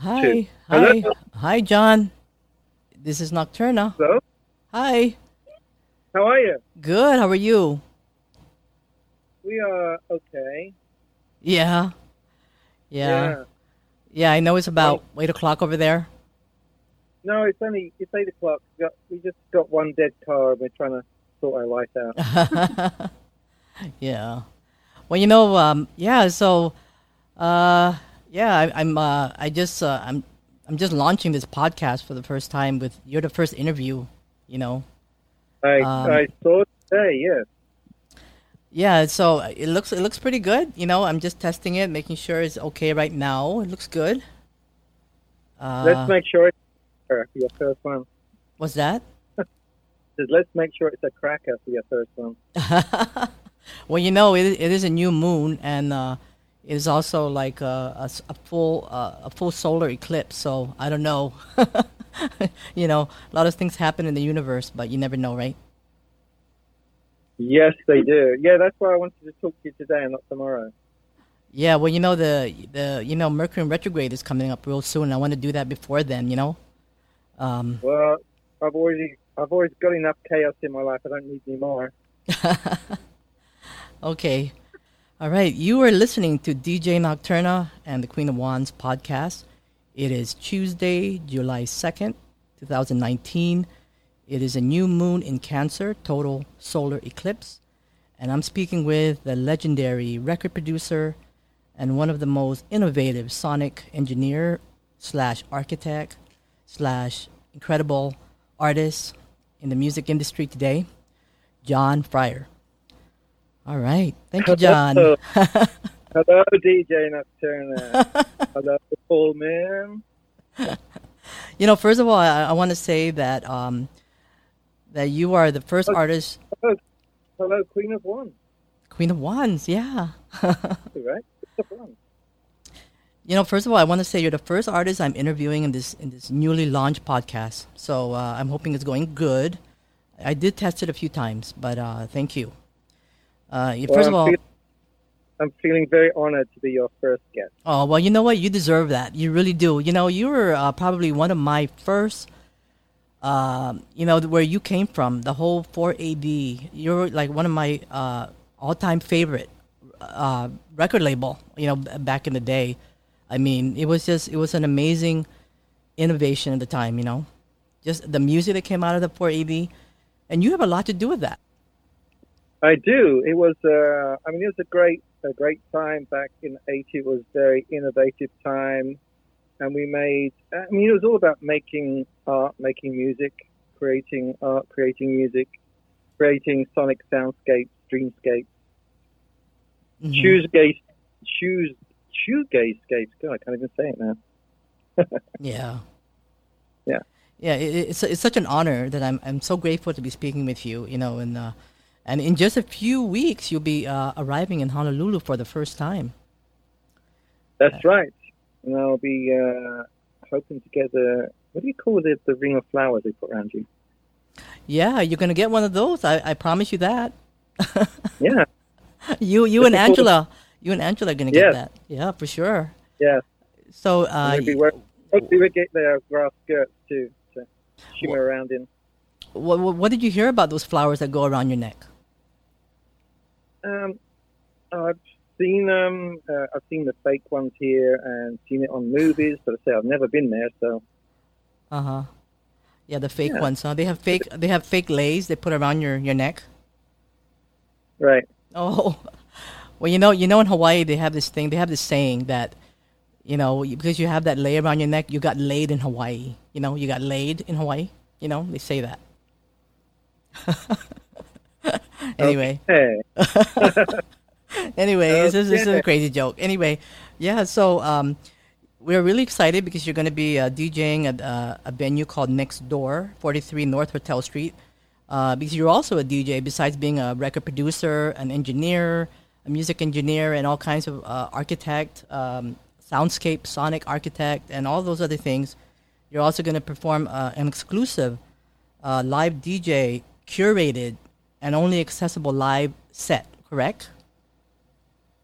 Hi. Hi. Hello? Hi, John. This is Nocturna. Hello? Hi. How are you? Good. How are you? We are okay. Yeah. Yeah. Yeah, I know it's about 8 o'clock over there. No, it's only it's eight o'clock. We, got, we just got one dead car and we're trying to sort our life out. yeah. Well, you know, um, yeah. So, uh, yeah, I, I'm. Uh, I just. Uh, I'm. I'm just launching this podcast for the first time. With you're the first interview. You know. I Um, I saw today. Yes. Yeah. So it looks. It looks pretty good. You know. I'm just testing it, making sure it's okay right now. It looks good. Uh, let's make sure it's a cracker for your first one. what's that? Just let's make sure it's a cracker for your first one. well, you know, it, it is a new moon, and uh, it is also like a, a a full uh, a full solar eclipse. So I don't know. you know, a lot of things happen in the universe, but you never know, right? Yes, they do. Yeah, that's why I wanted to talk to you today and not tomorrow. Yeah. Well, you know the the you know Mercury in retrograde is coming up real soon. I want to do that before then. You know. Um, Well, I've already I've always got enough chaos in my life. I don't need any more. Okay. All right. You are listening to DJ Nocturna and the Queen of Wands podcast. It is Tuesday, July 2nd, 2019. It is a new moon in Cancer, total solar eclipse. And I'm speaking with the legendary record producer and one of the most innovative sonic engineer slash architect slash incredible artist in the music industry today, John Fryer. All right. Thank you, John. Hello, Hello DJ Nocturna. Hello, Paul Man. You know, first of all, I, I want to say that um, that you are the first artist, Hello, hello, Queen of One. Queen of Wands. Yeah. Right? Queen of One. You know, first of all, I want to say you're the first artist I'm interviewing in this in this newly launched podcast. So uh, I'm hoping it's going good. I did test it a few times, but uh, thank you. Uh, Well, first of I'm all, feel- I'm feeling very honored to be your first guest. Oh, well, you know what? You deserve that. You really do. You know, you were uh, probably one of my first, um, you know, where you came from, the whole 4AD. You're like one of my uh, all time favorite uh, record label, you know, back in the day. I mean, it was just, it was an amazing innovation at the time, you know? Just the music that came out of the 4AD. And you have a lot to do with that. I do. It was. Uh, I mean, it was a great, a great time back in the '80s. It was a very innovative time, and we made. I mean, it was all about making art, making music, creating art, creating music, creating sonic soundscapes, dreamscapes, Mhm. shoegaze, shoes, shoegazescapes. God, I can't even say it now. Yeah. Yeah. Yeah, it, it's it's such an honor that I'm I'm so grateful to be speaking with you. You know, and uh, and in just a few weeks you'll be uh, arriving in Honolulu for the first time. That's right. And I'll be uh, hoping to get the. What do you call the the ring of flowers they put around you? Yeah, you're gonna get one of those. I, I promise you that. Yeah. You you and Looking forward- Angela, you and Angela are gonna get Yes. that. Yeah, for sure. Yeah. So uh, be wearing, hopefully we get their grass skirts too to shimmer around in. what, what what did you hear about those flowers that go around your neck? Um, I've seen them. Uh, I've seen the fake ones here and seen it on movies, but I say I've never been there. So Uh huh. Yeah, the fake Yeah. ones. Huh? They have fake. They have fake leis they put around your your neck. right, Oh, well, you know, you know, in Hawaii they have this thing. They have this saying that, you know, because you have that lei around your neck, you got laid in Hawaii. You know, you got laid in Hawaii. You know, they say that. anyway, anyway, this is this is a crazy joke. Anyway, yeah. So um, we're really excited because you're going to be uh, DJing at uh, a venue called Next Door, 43 North Hotel Street. Uh, because you're also a DJ, besides being a record producer, an engineer, a music engineer, and all kinds of uh, architect, um, soundscape, sonic architect, and all those other things. You're also going to perform uh, an exclusive uh, live DJ curated and only accessible live set, correct?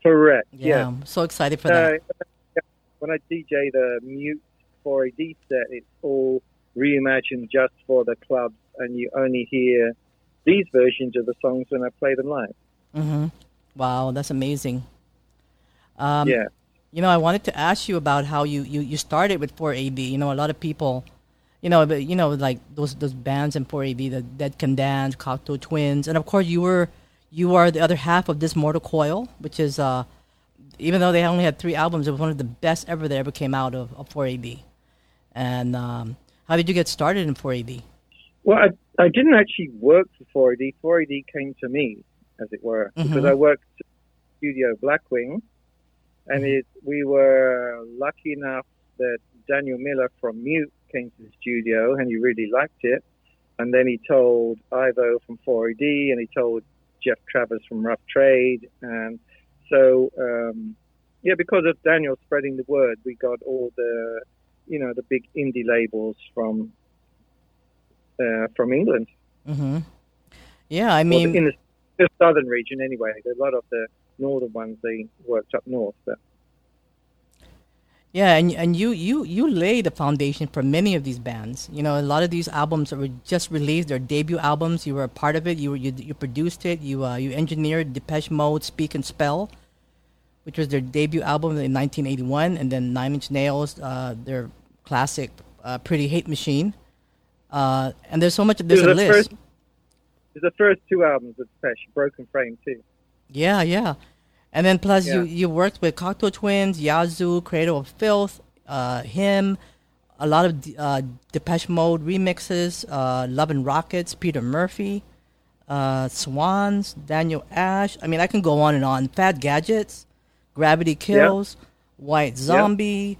correct. Yeah, Yeah. I'm so excited for that. Uh, when I DJ the Mute 4AD set, it's all reimagined just for the clubs, and you only hear these versions of the songs when I play them live. Mm-hmm. Wow, that's amazing. Um, yeah. You know, I wanted to ask you about how you, you, you started with 4AD. You know, a lot of people, you know, but you know, like those those bands in 4AD, the Dead Can Dance, Cocteau Twins, and of course you were you are the other half of this Mortal Coil, which is uh, even though they only had three albums, it was one of the best ever that ever came out of, of 4AD. And um, how did you get started in 4AD? Well, I, I didn't actually work for 4AD. 4AD came to me, as it were, Mhm. because I worked at Studio Blackwing, and Mm-hmm. it, we were lucky enough that Daniel Miller from Mute came to the studio, and he really liked it. And then he told Ivo from 4AD, and he told Geoff Travis from Rough Trade, and so um, yeah, because of Daniel spreading the word, we got all the you know the big indie labels from uh, from England. Mm-hmm. Yeah, I Well, mean, in the, the southern region anyway. A lot of the northern ones they worked up north, but Yeah, and and you you you lay the foundation for many of these bands. You know, a lot of these albums that were just released, their debut albums. You were a part of it. You were you, you produced it. You uh, you engineered Depeche Mode, Speak and Spell, which was their debut album in 1981, and then Nine Inch Nails, uh, their classic uh, Pretty Hate Machine. Uh, and there's so much. There's a the list. first- it's the first two albums of Depeche, Broken Frame too. Yeah, yeah. And then plus you, Yeah. you worked with Cocteau Twins, Yazoo, Cradle of Filth, uh, him, a lot of uh, Depeche Mode remixes, uh, Love and Rockets, Peter Murphy, uh, Swans, Daniel Ash. I mean, I can go on and on. Fad Gadgets, Gravity Kills, White Zombie,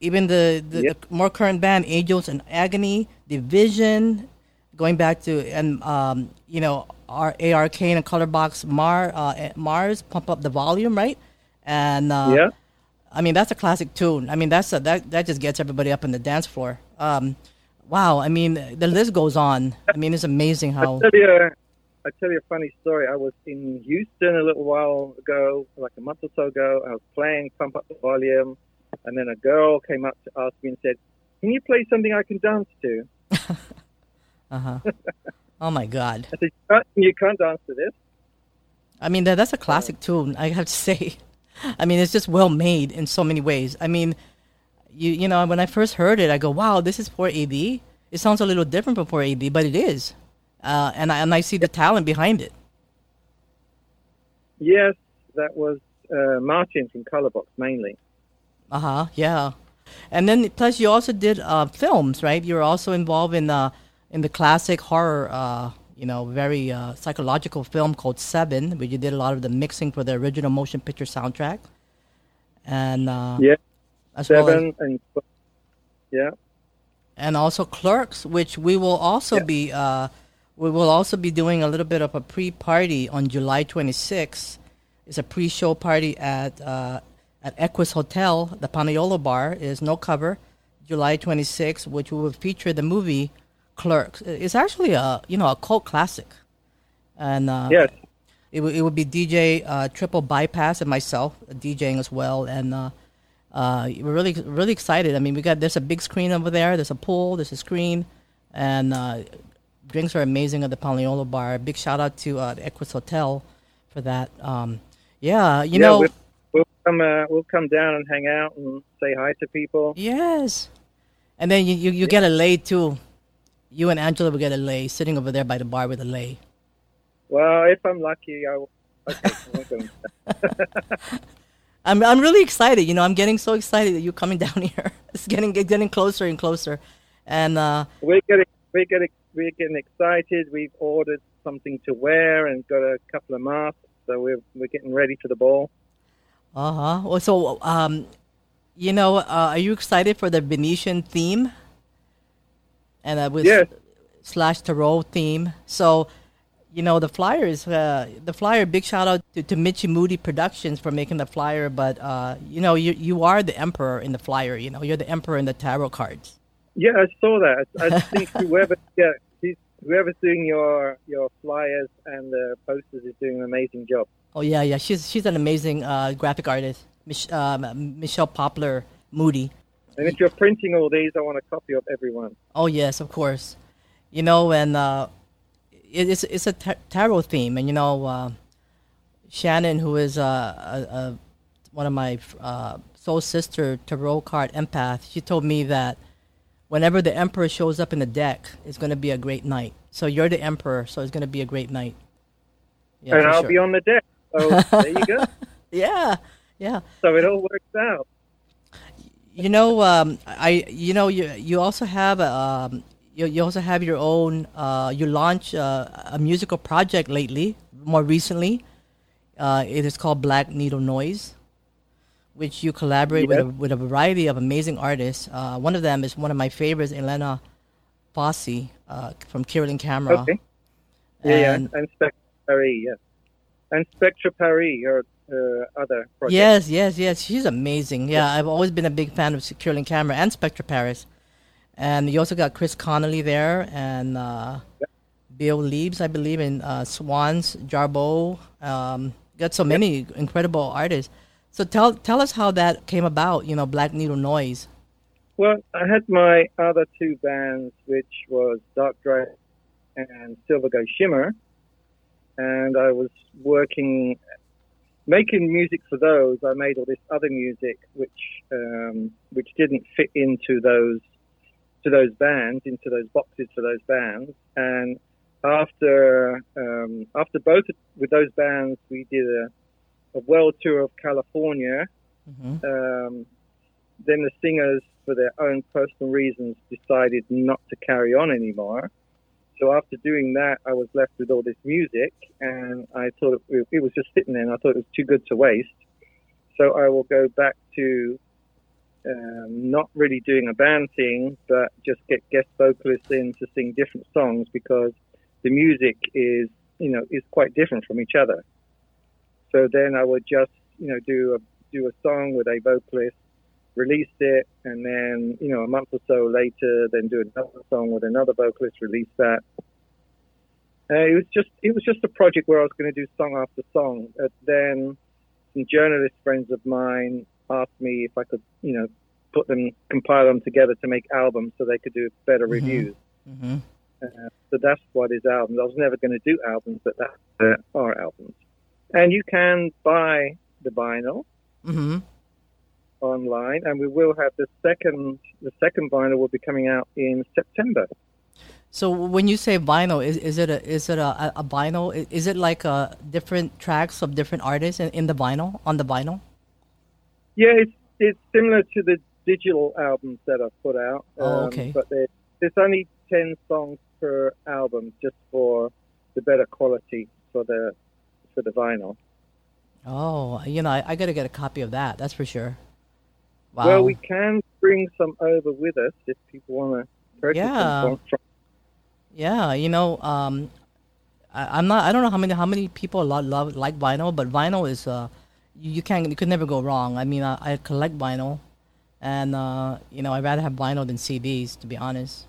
even the, the, Yep. the more current band, Angels and Agony, Division, going back to and um, you know our ARK and Colorbox Mar uh, eh, Mars pump up the volume right, and uh, yeah, I mean that's a classic tune. I mean that's a, that that just gets everybody up on the dance floor. Um, wow, I mean the list goes on. I mean it's amazing how. I tell you, a- I tell you a funny story. I was in Houston a little while ago, like a month or so ago. I was playing Pump Up the Volume, and then a girl came up to ask me and said, "Can you play something I can dance to?" Uh huh. oh my God. "You can't, you can't dance to this." I mean that that's a classic tune. I have to say. I mean it's just well made in so many ways. I mean, you you know when I first heard it, I go, wow, this is 4AD." It sounds a little different from 4AD, but it is. Uh, and I and I see the talent behind it. Yes, that was uh, Martin from Colorbox mainly. Uh huh. Yeah. And then plus you also did uh, films, right? You were also involved in uh, in the classic horror, uh, you know, very uh, psychological film called Seven, where you did a lot of the mixing for the original motion picture soundtrack. And uh, Yeah, as well as- seven and yeah, and also Clerks, which we will also Yeah. be uh, we will also be doing a little bit of a pre-party on July 26th. It's a pre-show party at uh, at Equus Hotel. The Paniolo Bar is no cover. July 26th, which will feature the movie Clerks. It's actually a you know a cult classic, and uh, yes, it, would it would be DJ uh, Triple Bypass and myself DJing as well, and uh, uh, we're really really excited. I mean, we got there's a big screen over there. There's a pool. There's a screen, and uh, drinks are amazing at the Paniolo Bar. Big shout out to uh, the Equus Hotel for that. Um, yeah, you yeah. know, we'll, we'll come. Uh, we'll come down and hang out and say hi to people. yes. And then you, you, you get a lei too. You and Angela will get a lei sitting over there by the bar with a lei. Well, if I'm lucky, I will. Okay, I'm I'm really excited. You know, I'm getting so excited that you're coming down here. It's getting getting closer and closer, and uh, we're getting we're getting we're getting excited. We've ordered something to wear and got a couple of masks, so we're we're getting ready for the ball. uh huh. Well, so um, you know, uh, are you excited for the Venetian theme? And uh, with Yes. slash tarot theme. So, you know, the flyers, uh, the flyer. Big shout out to, to Mitchy Moody Productions for making the flyer. But uh, you know, you you are the emperor in the flyer. You know, you're the emperor in the tarot cards. Yeah, I saw that. I, think whoever yeah whoever's doing your your flyers and the posters is doing an amazing job. Oh yeah, yeah. She's she's an amazing uh, graphic artist, Mich- um, Michelle Poplar Moody. And if you're printing all these, I want a copy of every one. Oh yes, of course. You know, and uh, it, it's it's a tar- tarot theme, and you know, uh, Shannon, who is uh, a, a, one of my uh, soul sister tarot card empath, she told me that whenever the emperor shows up in the deck, it's going to be a great night. So you're the emperor, so it's going to be a great night. Yeah, and I'll sure. be on the deck. So there you go. yeah, yeah. So it all works out. You know, um, I you know you you also have um, you, you also have your own uh, you launch uh, a musical project lately, more recently. Uh, it is called Black Needle Noise, which you collaborate with a, with a variety of amazing artists. Uh, one of them is one of my favorites, Elena Fossi uh, from Kirlian Camera. Okay. Yeah, and, yeah, and Spectra Paris, yes. And Spectra Paris, your uh, other project. Yes, yes, yes. She's amazing. Yeah, I've always been a big fan of Kirlian Camera and Spectra Paris. And you also got Chris Connelly there and uh. Bill Leibs, I believe, and uh, Swans, Jarboe. Um, got so many incredible artists. So tell tell us how that came about. You know, Black Needle Noise. Well, I had my other two bands, which was Dark Drive and Silver Go Shimmer, and I was working, making music for those. I made all this other music, which um, which didn't fit into those to those bands, into those boxes for those bands, and after um, after both with those bands, we did a, a world tour of California. Mm-hmm. Um, then the singers for their own personal reasons, decided not to carry on anymore. So after doing that, I was left with all this music, and I thought it, was just sitting there, and I thought it was too good to waste. So I will go back to um, not really doing a band thing, but just get guest vocalists in to sing different songs because the music is, you know, is quite different from each other. So then I would just, you know, do a do a song with a vocalist released it, and then you know a month or so later, then do another song with another vocalist, release that. Uh, it was just it was just a project where I was going to do song after song. Uh, then some journalist friends of mine asked me if I could, you know, put them, compile them together to make albums so they could do better mm-hmm. reviews. Mm-hmm. Uh, so that's what is albums. I was never going to do albums, but that uh, are albums. And you can buy the vinyl. Mm-hmm online, and we will have the second the second vinyl will be coming out in September. So when you say vinyl, is, is it a is it a, a vinyl? Is it like a different tracks of different artists in, in the vinyl on the vinyl? Yeah, it's it's similar to the digital albums that I've put out. Oh, um, okay. But there's only ten songs per album, just for the better quality for the for the vinyl. Oh, you know, I, I got to get a copy of that. That's for sure. Wow. Well, we can bring some over with us if people want to purchase yeah. them from. Yeah, you know, um, I, am not. I don't know how many how many people love, love like vinyl, but vinyl is uh, you, you can't you could never go wrong. I mean, I, I collect vinyl, and uh, you know, I'd rather have vinyl than CDs, to be honest.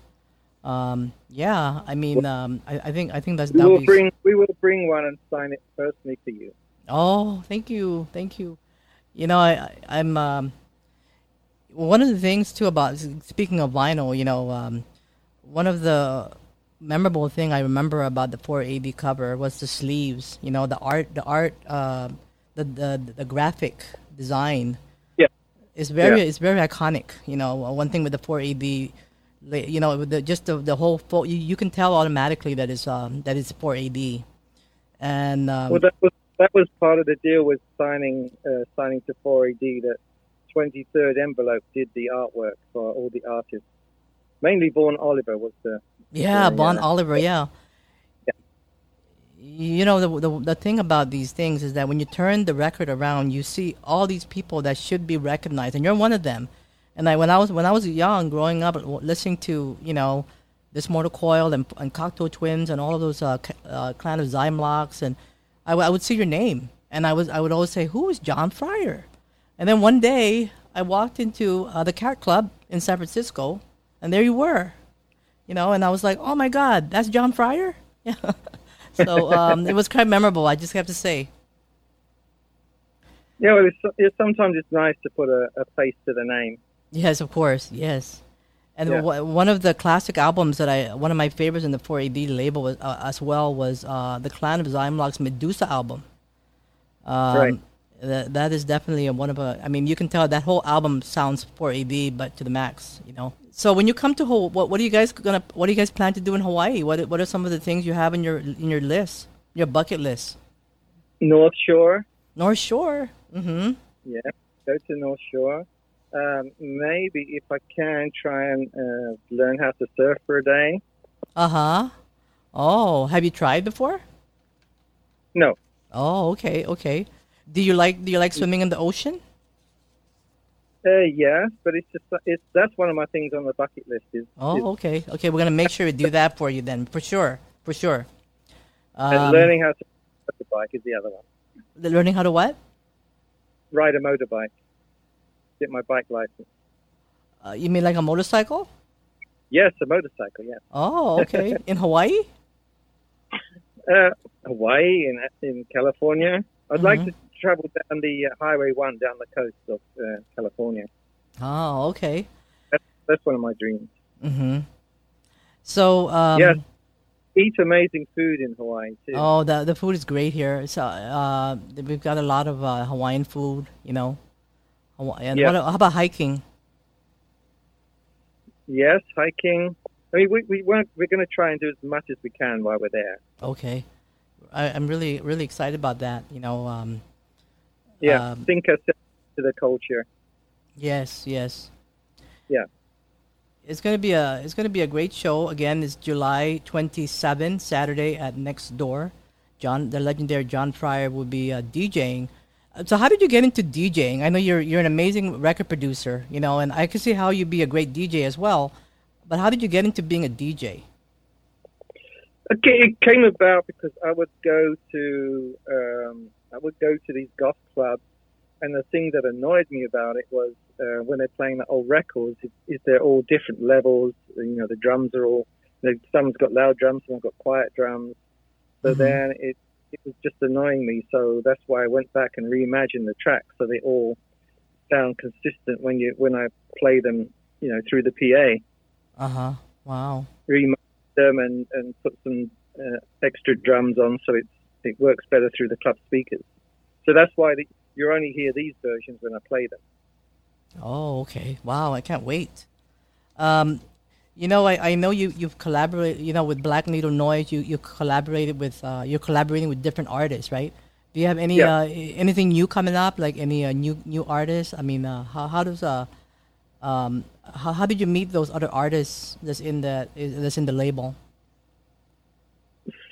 Um, yeah, I mean, um, I, I think I think that's we will bring we will bring one and sign it personally for you. Oh, thank you, thank you. You know, I, I am um, one of the things too about speaking of vinyl, you know, um, one of the memorable thing I remember about the 4AD cover was the sleeves. You know, the art, the art, uh, the, the the graphic design. Yeah, it's very yeah. it's very iconic. You know, one thing with the 4AD, you know, the, just the the whole fo- you, you can tell automatically that it's um that it's 4AD, and um, well, that was that was part of the deal with signing uh, signing to 4AD that 23rd envelope did the artwork for all the artists. Mainly Vaughan Oliver was the. Yeah, the, Vaughan uh, Oliver, yeah. yeah. You know, the, the, the thing about these things is that when you turn the record around, you see all these people that should be recognized, and you're one of them. And I, when I was when I was young, growing up, listening to you know, this Mortal Coil and, and Cocteau Twins and all of those uh, uh, Clan of Xymox, and I, w- I would see your name, and I was I would always say, "Who is John Fryer?" And then one day, I walked into uh, the Cat Club in San Francisco, and there you were, you know. And I was like, "Oh my God, that's John Fryer!" Yeah. so um, it was quite memorable. I just have to say. Yeah, well, it's, it's, sometimes it's nice to put a, a, face to the name. Yes, of course. Yes. And Yeah. wha- one of the classic albums that I, one of my favorites in the 4AD label was, uh, as well was uh, the Clan of Xymox's Medusa album. Um, Right. That, that is definitely a, one of a. I mean, you can tell that whole album sounds 4AD, but to the max. You know. So when you come to Hawaii, what, what are you guys gonna? What do you guys plan to do in Hawaii? What What are some of the things you have in your in your list, your bucket list? North Shore. North Shore. Mm-hmm. Yeah, go to North Shore. Um, maybe if I can try and uh, learn how to surf for a day. Uh huh. Oh, have you tried before? No, Oh, okay, okay. Do you like Do you like swimming in the ocean? uh, yeah, but it's just it's that's one of my things on the bucket list. Is, is Oh, okay, okay. We're gonna make sure we do that for you then, for sure, for sure. and Um, learning how to ride a motorbike is the other one. the learning how to what? Ride a motorbike. Get my bike license. Uh, you mean like a motorcycle? Yes, a motorcycle. Yeah. Oh, okay. in Hawaii? Uh, Hawaii in in California. I'd like Mhm. to travel down the uh, Highway One down the coast of uh, California. Oh, okay. That's one of my dreams. Mm-hmm. So, um, Yes. Eat amazing food in Hawaii too. Oh, the the food is great here. So, uh, we've got a lot of uh, Hawaiian food. You know, Hawa- and Yeah. what, how about hiking? Yes, hiking. I mean, we we weren't, we're going to try and do as much as we can while we're there. Okay, I, I'm really really excited about that. You know, um, Yeah, Um, think ourselves to the culture. yes, yes. Yeah. It's gonna be a it's gonna be a great show. Again, it's July 27, Saturday at Next Door. John, the legendary John Fryer will be uh, DJing. Uh, So, how did you get into DJing? I know you're you're an amazing record producer, you know, and I can see how you'd be a great DJ as well. But how did you get into being a DJ? Okay, it came about because I would go to um, I would go to these goth clubs, and the thing that annoyed me about it was uh, when they're playing the old records, is, is they're all different levels. You know, the drums are all. You know, some's got loud drums, someone's got quiet drums. So Mhm. then it it was just annoying me. So that's why I went back and reimagined the tracks so they all sound consistent when you when I play them. You know, through the PA Uh huh. Wow. remix them and, and put some uh, extra drums on so it's, it works better through the club speakers. So that's why the, you only hear these versions when I play them. Oh, okay. Wow, I can't wait. Um, you know, I, I know you you've collaborated. You know, with Black Needle Noise, you you collaborated with uh, you're collaborating with different artists, right? Do you have any Yeah. uh, anything new coming up? Like any uh, new new artists? I mean, uh, how how does uh um how, how did you meet those other artists that's in the that's in the label?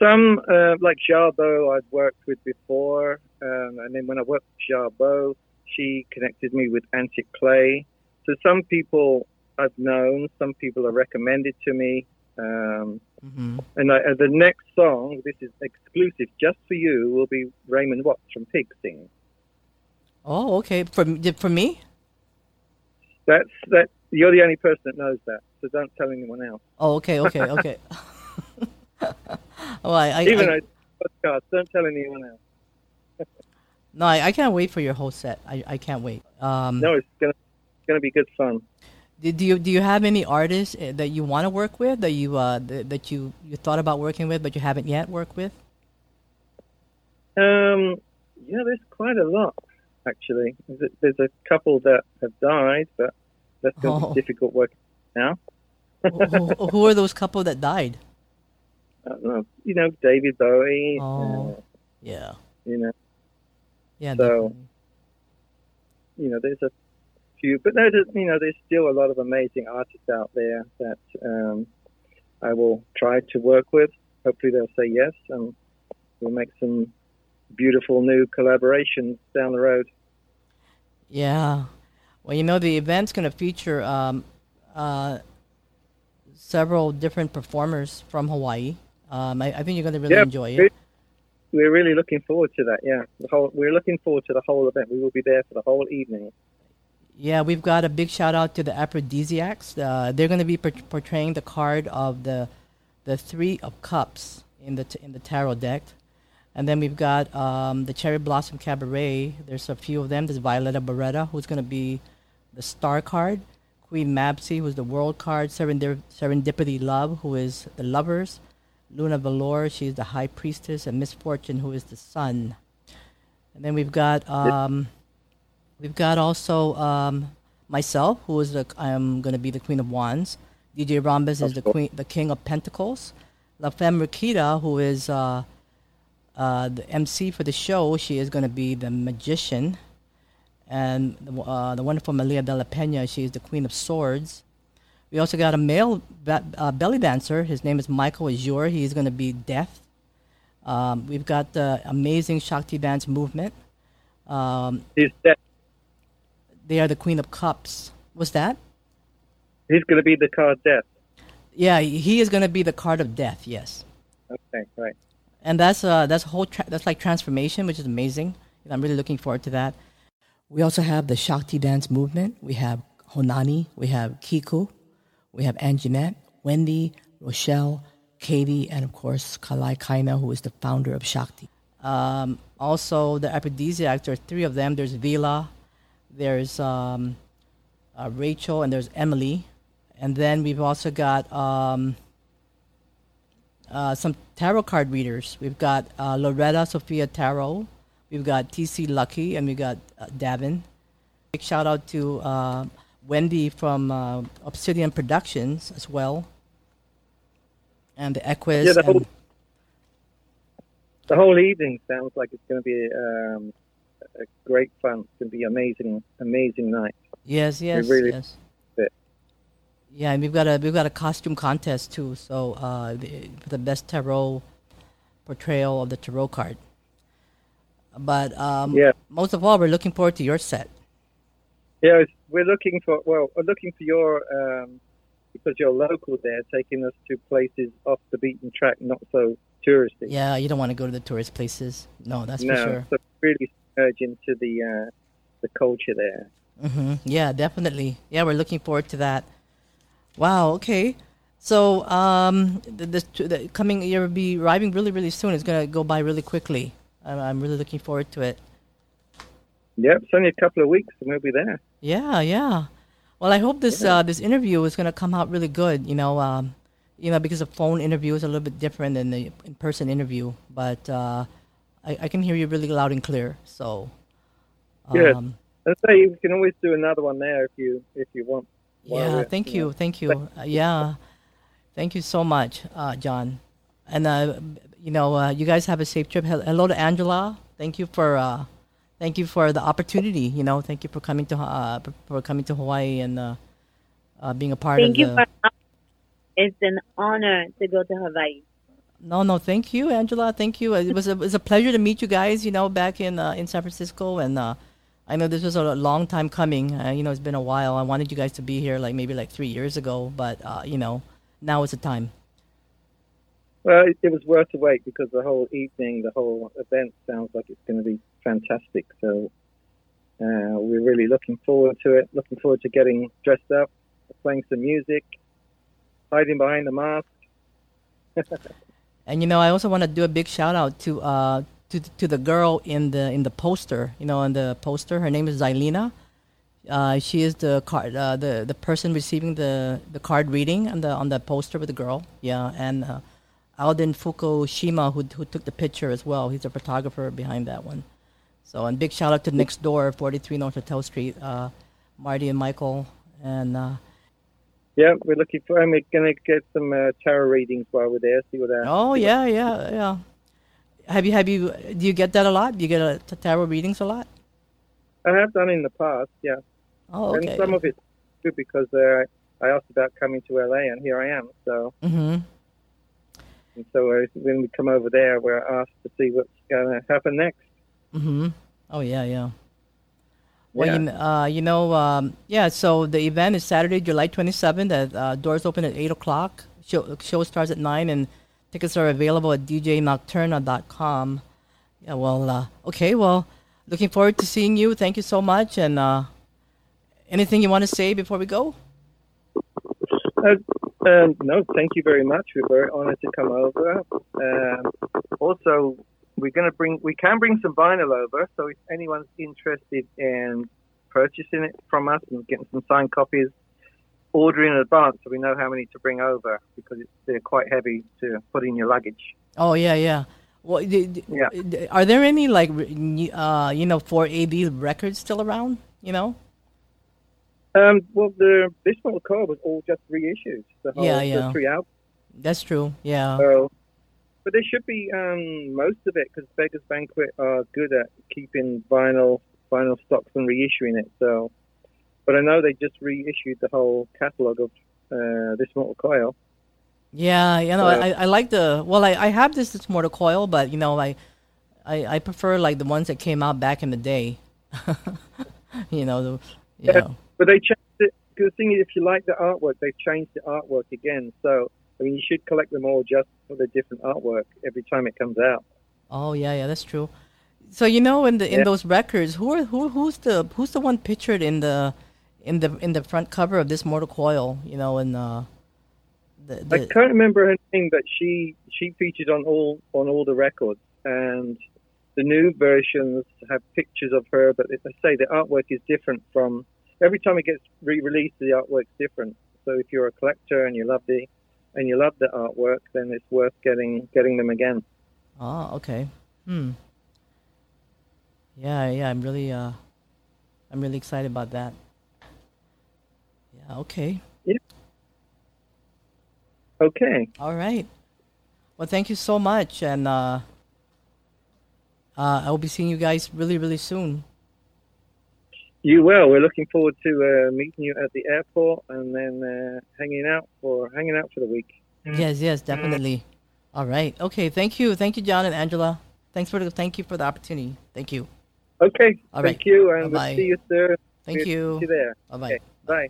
Some, uh, like Jarboe, I'd worked with before. Um, and then when I worked with Jarboe, she connected me with Antic Clay. So some people I've known, some people are recommended to me. Um, hmm and I, uh, the next song, this is exclusive just for you, will be Raymond Watts from Pig singing. Oh, okay. For m- for me? That's that. You're the only person that knows that, so don't tell anyone else. Oh, okay, okay, okay. oh, I, I, Even I, though podcast, don't tell anyone else. no, I, I can't wait for your whole set. I, I can't wait. Um, No, it's gonna it's gonna be good fun. Do, do you do you have any artists uh, that you want to work with that you uh that, that you you thought about working with but you haven't yet worked with? Um, yeah, there's quite a lot actually. There's a, there's a couple that have died, but that's gonna Oh. be difficult work now. who, who, who are those couple that died? I don't know, you know, David Bowie. Oh. Uh, Yeah, you know, yeah. So- definitely. you know, there's a few, but there's you know, there's still a lot of amazing artists out there that um, I will try to work with. Hopefully, they'll say yes, and we'll make some beautiful new collaborations down the road. Yeah. Well, you know, the event's going to feature um, uh, several different performers from Hawaii. Um, I, I think you're going to really Yeah, enjoy it. We're really looking forward to that. Yeah, the whole, we're looking forward to the whole event. We will be there for the whole evening. Yeah, we've got a big shout out to the Aphrodisiacs. Uh, they're going to be por- portraying the card of the the Three of Cups in the t- in the tarot deck, and then we've got um, the Cherry Blossom Cabaret. There's a few of them. There's Violetta Beretta, who's going to be the star card. Queen Mabsy, who's the world card. Serendip- Serendipity Love, who is the lovers. Luna Valor, she's the high priestess. And Miss Fortune, who is the sun. And then we've got um, we've got also um, myself, who is the I'm going to be the Queen of Wands. DJ Rhombus is the queen, the King of Pentacles. La Femme Rikita, who is uh, uh, the MC for the show, she is going to be the magician. And the, uh, the wonderful Malia de la Pena, she is the Queen of Swords. We also got a male uh, belly dancer. His name is Michael Azure. He's going to be death. Um, we've got the amazing Shakti dance movement. Um, He's death. they are the Queen of Cups. What's that? He's going to be the card of death. Yeah, he is going to be the card of death. Yes. Okay, right. and that's uh that's a whole tra- that's like transformation, which is amazing. I'm really looking forward to that. We also have the Shakti dance movement. We have Honani, we have Kiku, we have Anjanette, Wendy, Rochelle, Katie, and of course Kalai Kaina, who is the founder of Shakti. Um, also, the aphrodisiacs. There are three of them. There's Vila, there's um, uh, Rachel, and there's Emily. And then we've also got um, uh, some tarot card readers. We've got uh, Loretta Sophia Tarot. We've got TC Lucky, and we've got uh, Davin. Big shout out to uh, Wendy from uh, Obsidian Productions as well, and the Equus. Yeah, the whole- The whole evening sounds like it's going to be um, a great fun. It's going to be amazing, amazing night. yes, yes, really yes. fit. Yeah, and we've got a we've got a costume contest too. So uh, the, for the best tarot portrayal of the tarot card. But um, Yeah. most of all, we're looking forward to your set. Yeah, we're looking for well, we're looking for your um, because you're local there, taking us to places off the beaten track, not so touristy. Yeah, you don't want to go to the tourist places. No, that's no, for sure. so really merge into the uh, the culture there. hmm Yeah, definitely. Yeah, we're looking forward to that. Wow. Okay. So, um, the, the, the coming year will be arriving really, really soon. It's gonna go by really quickly. I'm, I'm really looking forward to it. Yep, it's only a couple of weeks and we'll be there. Yeah, yeah. Well, I hope this uh, this interview is gonna come out really good. You know, um, you know, because a phone interview is a little bit different than the in person interview. But uh, I, I can hear you really loud and clear. So, Good. um, And say we can always do another one there if you if you want. Yeah, thank you know. thank you. Uh, yeah, thank you so much, uh, John. And uh, you know, uh, you guys have a safe trip. Hello to Angela. Thank you for uh, thank you for the opportunity. You know, thank you for coming to uh, for coming to Hawaii and uh, uh, being a part Thank of you the. for It's an honor to go to Hawaii. No, no, thank you, Angela. Thank you. It was a, it was a pleasure to meet you guys. You know, back in uh, in San Francisco, and uh, I know this was a long time coming. Uh, you know, it's been a while. I wanted you guys to be here, like maybe like three years ago, but uh, you know, now is the time. Well, it, it was worth the wait because the whole evening, the whole event sounds like it's going to be fantastic. So uh, we're really looking forward to it. Looking forward to getting dressed up, playing some music, hiding behind the mask. And you know, I also want to do a big shout out to uh to to the girl in the in the poster. You know, in the poster, her name is Zylina. Uh, she is the card uh, the the person receiving the the card reading on the on the poster with the girl. Yeah, and uh, Alden Fukushima who who took the picture as well. He's a photographer behind that one. So, and big shout out to next door, 43 North Hotel Street, uh, Marty and Michael, and uh, Yeah, we're looking for. And we're going to get some uh, tarot readings while we're there. See what that. Oh yeah, yeah, yeah. Have you have you do you get that a lot? Do you get a tarot readings a lot? I have done in the past. Yeah, Oh, okay. and some of it's good because uh, I asked about coming to LA, and here I am. So, mm-hmm. And so uh, when we come over there, we're asked to see what's going to happen next. Mm-hmm. Oh yeah, yeah. Well, Yeah. you, uh, you know, um, yeah. So the event is Saturday, July 27th. At, uh, doors open at eight o'clock. Show, show starts at nine, and tickets are available at djnocturna.com. Yeah. Well, uh, okay. Well, looking forward to seeing you. Thank you so much. And uh, anything you want to say before we go? Um, no, thank you very much. We're very honored to come over. Um, also, we're going to bring, we can bring some vinyl over. So if anyone's interested in purchasing it from us and getting some signed copies, order in advance so we know how many to bring over because it's, they're quite heavy to put in your luggage. Oh yeah, yeah. Well, d- d- Yeah. d- are there any like uh, you know, four AD records still around? You know? Um, well, the this Mortal Coil was all just reissues. The whole Yeah, yeah. three albums. That's true. Yeah. So, but there should be um, most of it because Beggars Banquet are good at keeping vinyl vinyl stocks and reissuing it. So, but I know they just reissued the whole catalog of uh, this Mortal Coil. Yeah, you know, So- I, I like the well, I, I have this this mortal coil, but you know, I, I I prefer like the ones that came out back in the day. you know, the, you Yeah. know. But they changed it. The thing is, if you like the artwork, they've changed the artwork again. So, I mean, you should collect them all just for the different artwork every time it comes out. Oh yeah, yeah, that's true. So you know, in the in Yeah. those records, who are who who's the who's the one pictured in the in the in the front cover of this mortal coil? You know, and uh, the, I can't remember her name, but she she featured on all on all the records, and the new versions have pictures of her. But as I say, the artwork is different from every time it gets re-released. The artwork's different. So if you're a collector and you love the and you love the artwork, then it's worth getting getting them again. oh okay, hmm. Yeah, yeah, I'm really uh, I'm really excited about that. Yeah, okay. Yeah. Okay, All right. Well, thank you so much, and uh, uh, I will be seeing you guys really, really soon. You will. We're looking forward to uh, meeting you at the airport and then uh, hanging out for hanging out for the week. Yes, yes, definitely. All right. Okay. Thank you. Thank you, John and Angela. Thanks for the thank you for the opportunity. Thank you. Okay, All thank right. you, and Bye-bye. we'll see you, sir. Thank See you. you there. Bye bye. Okay, bye.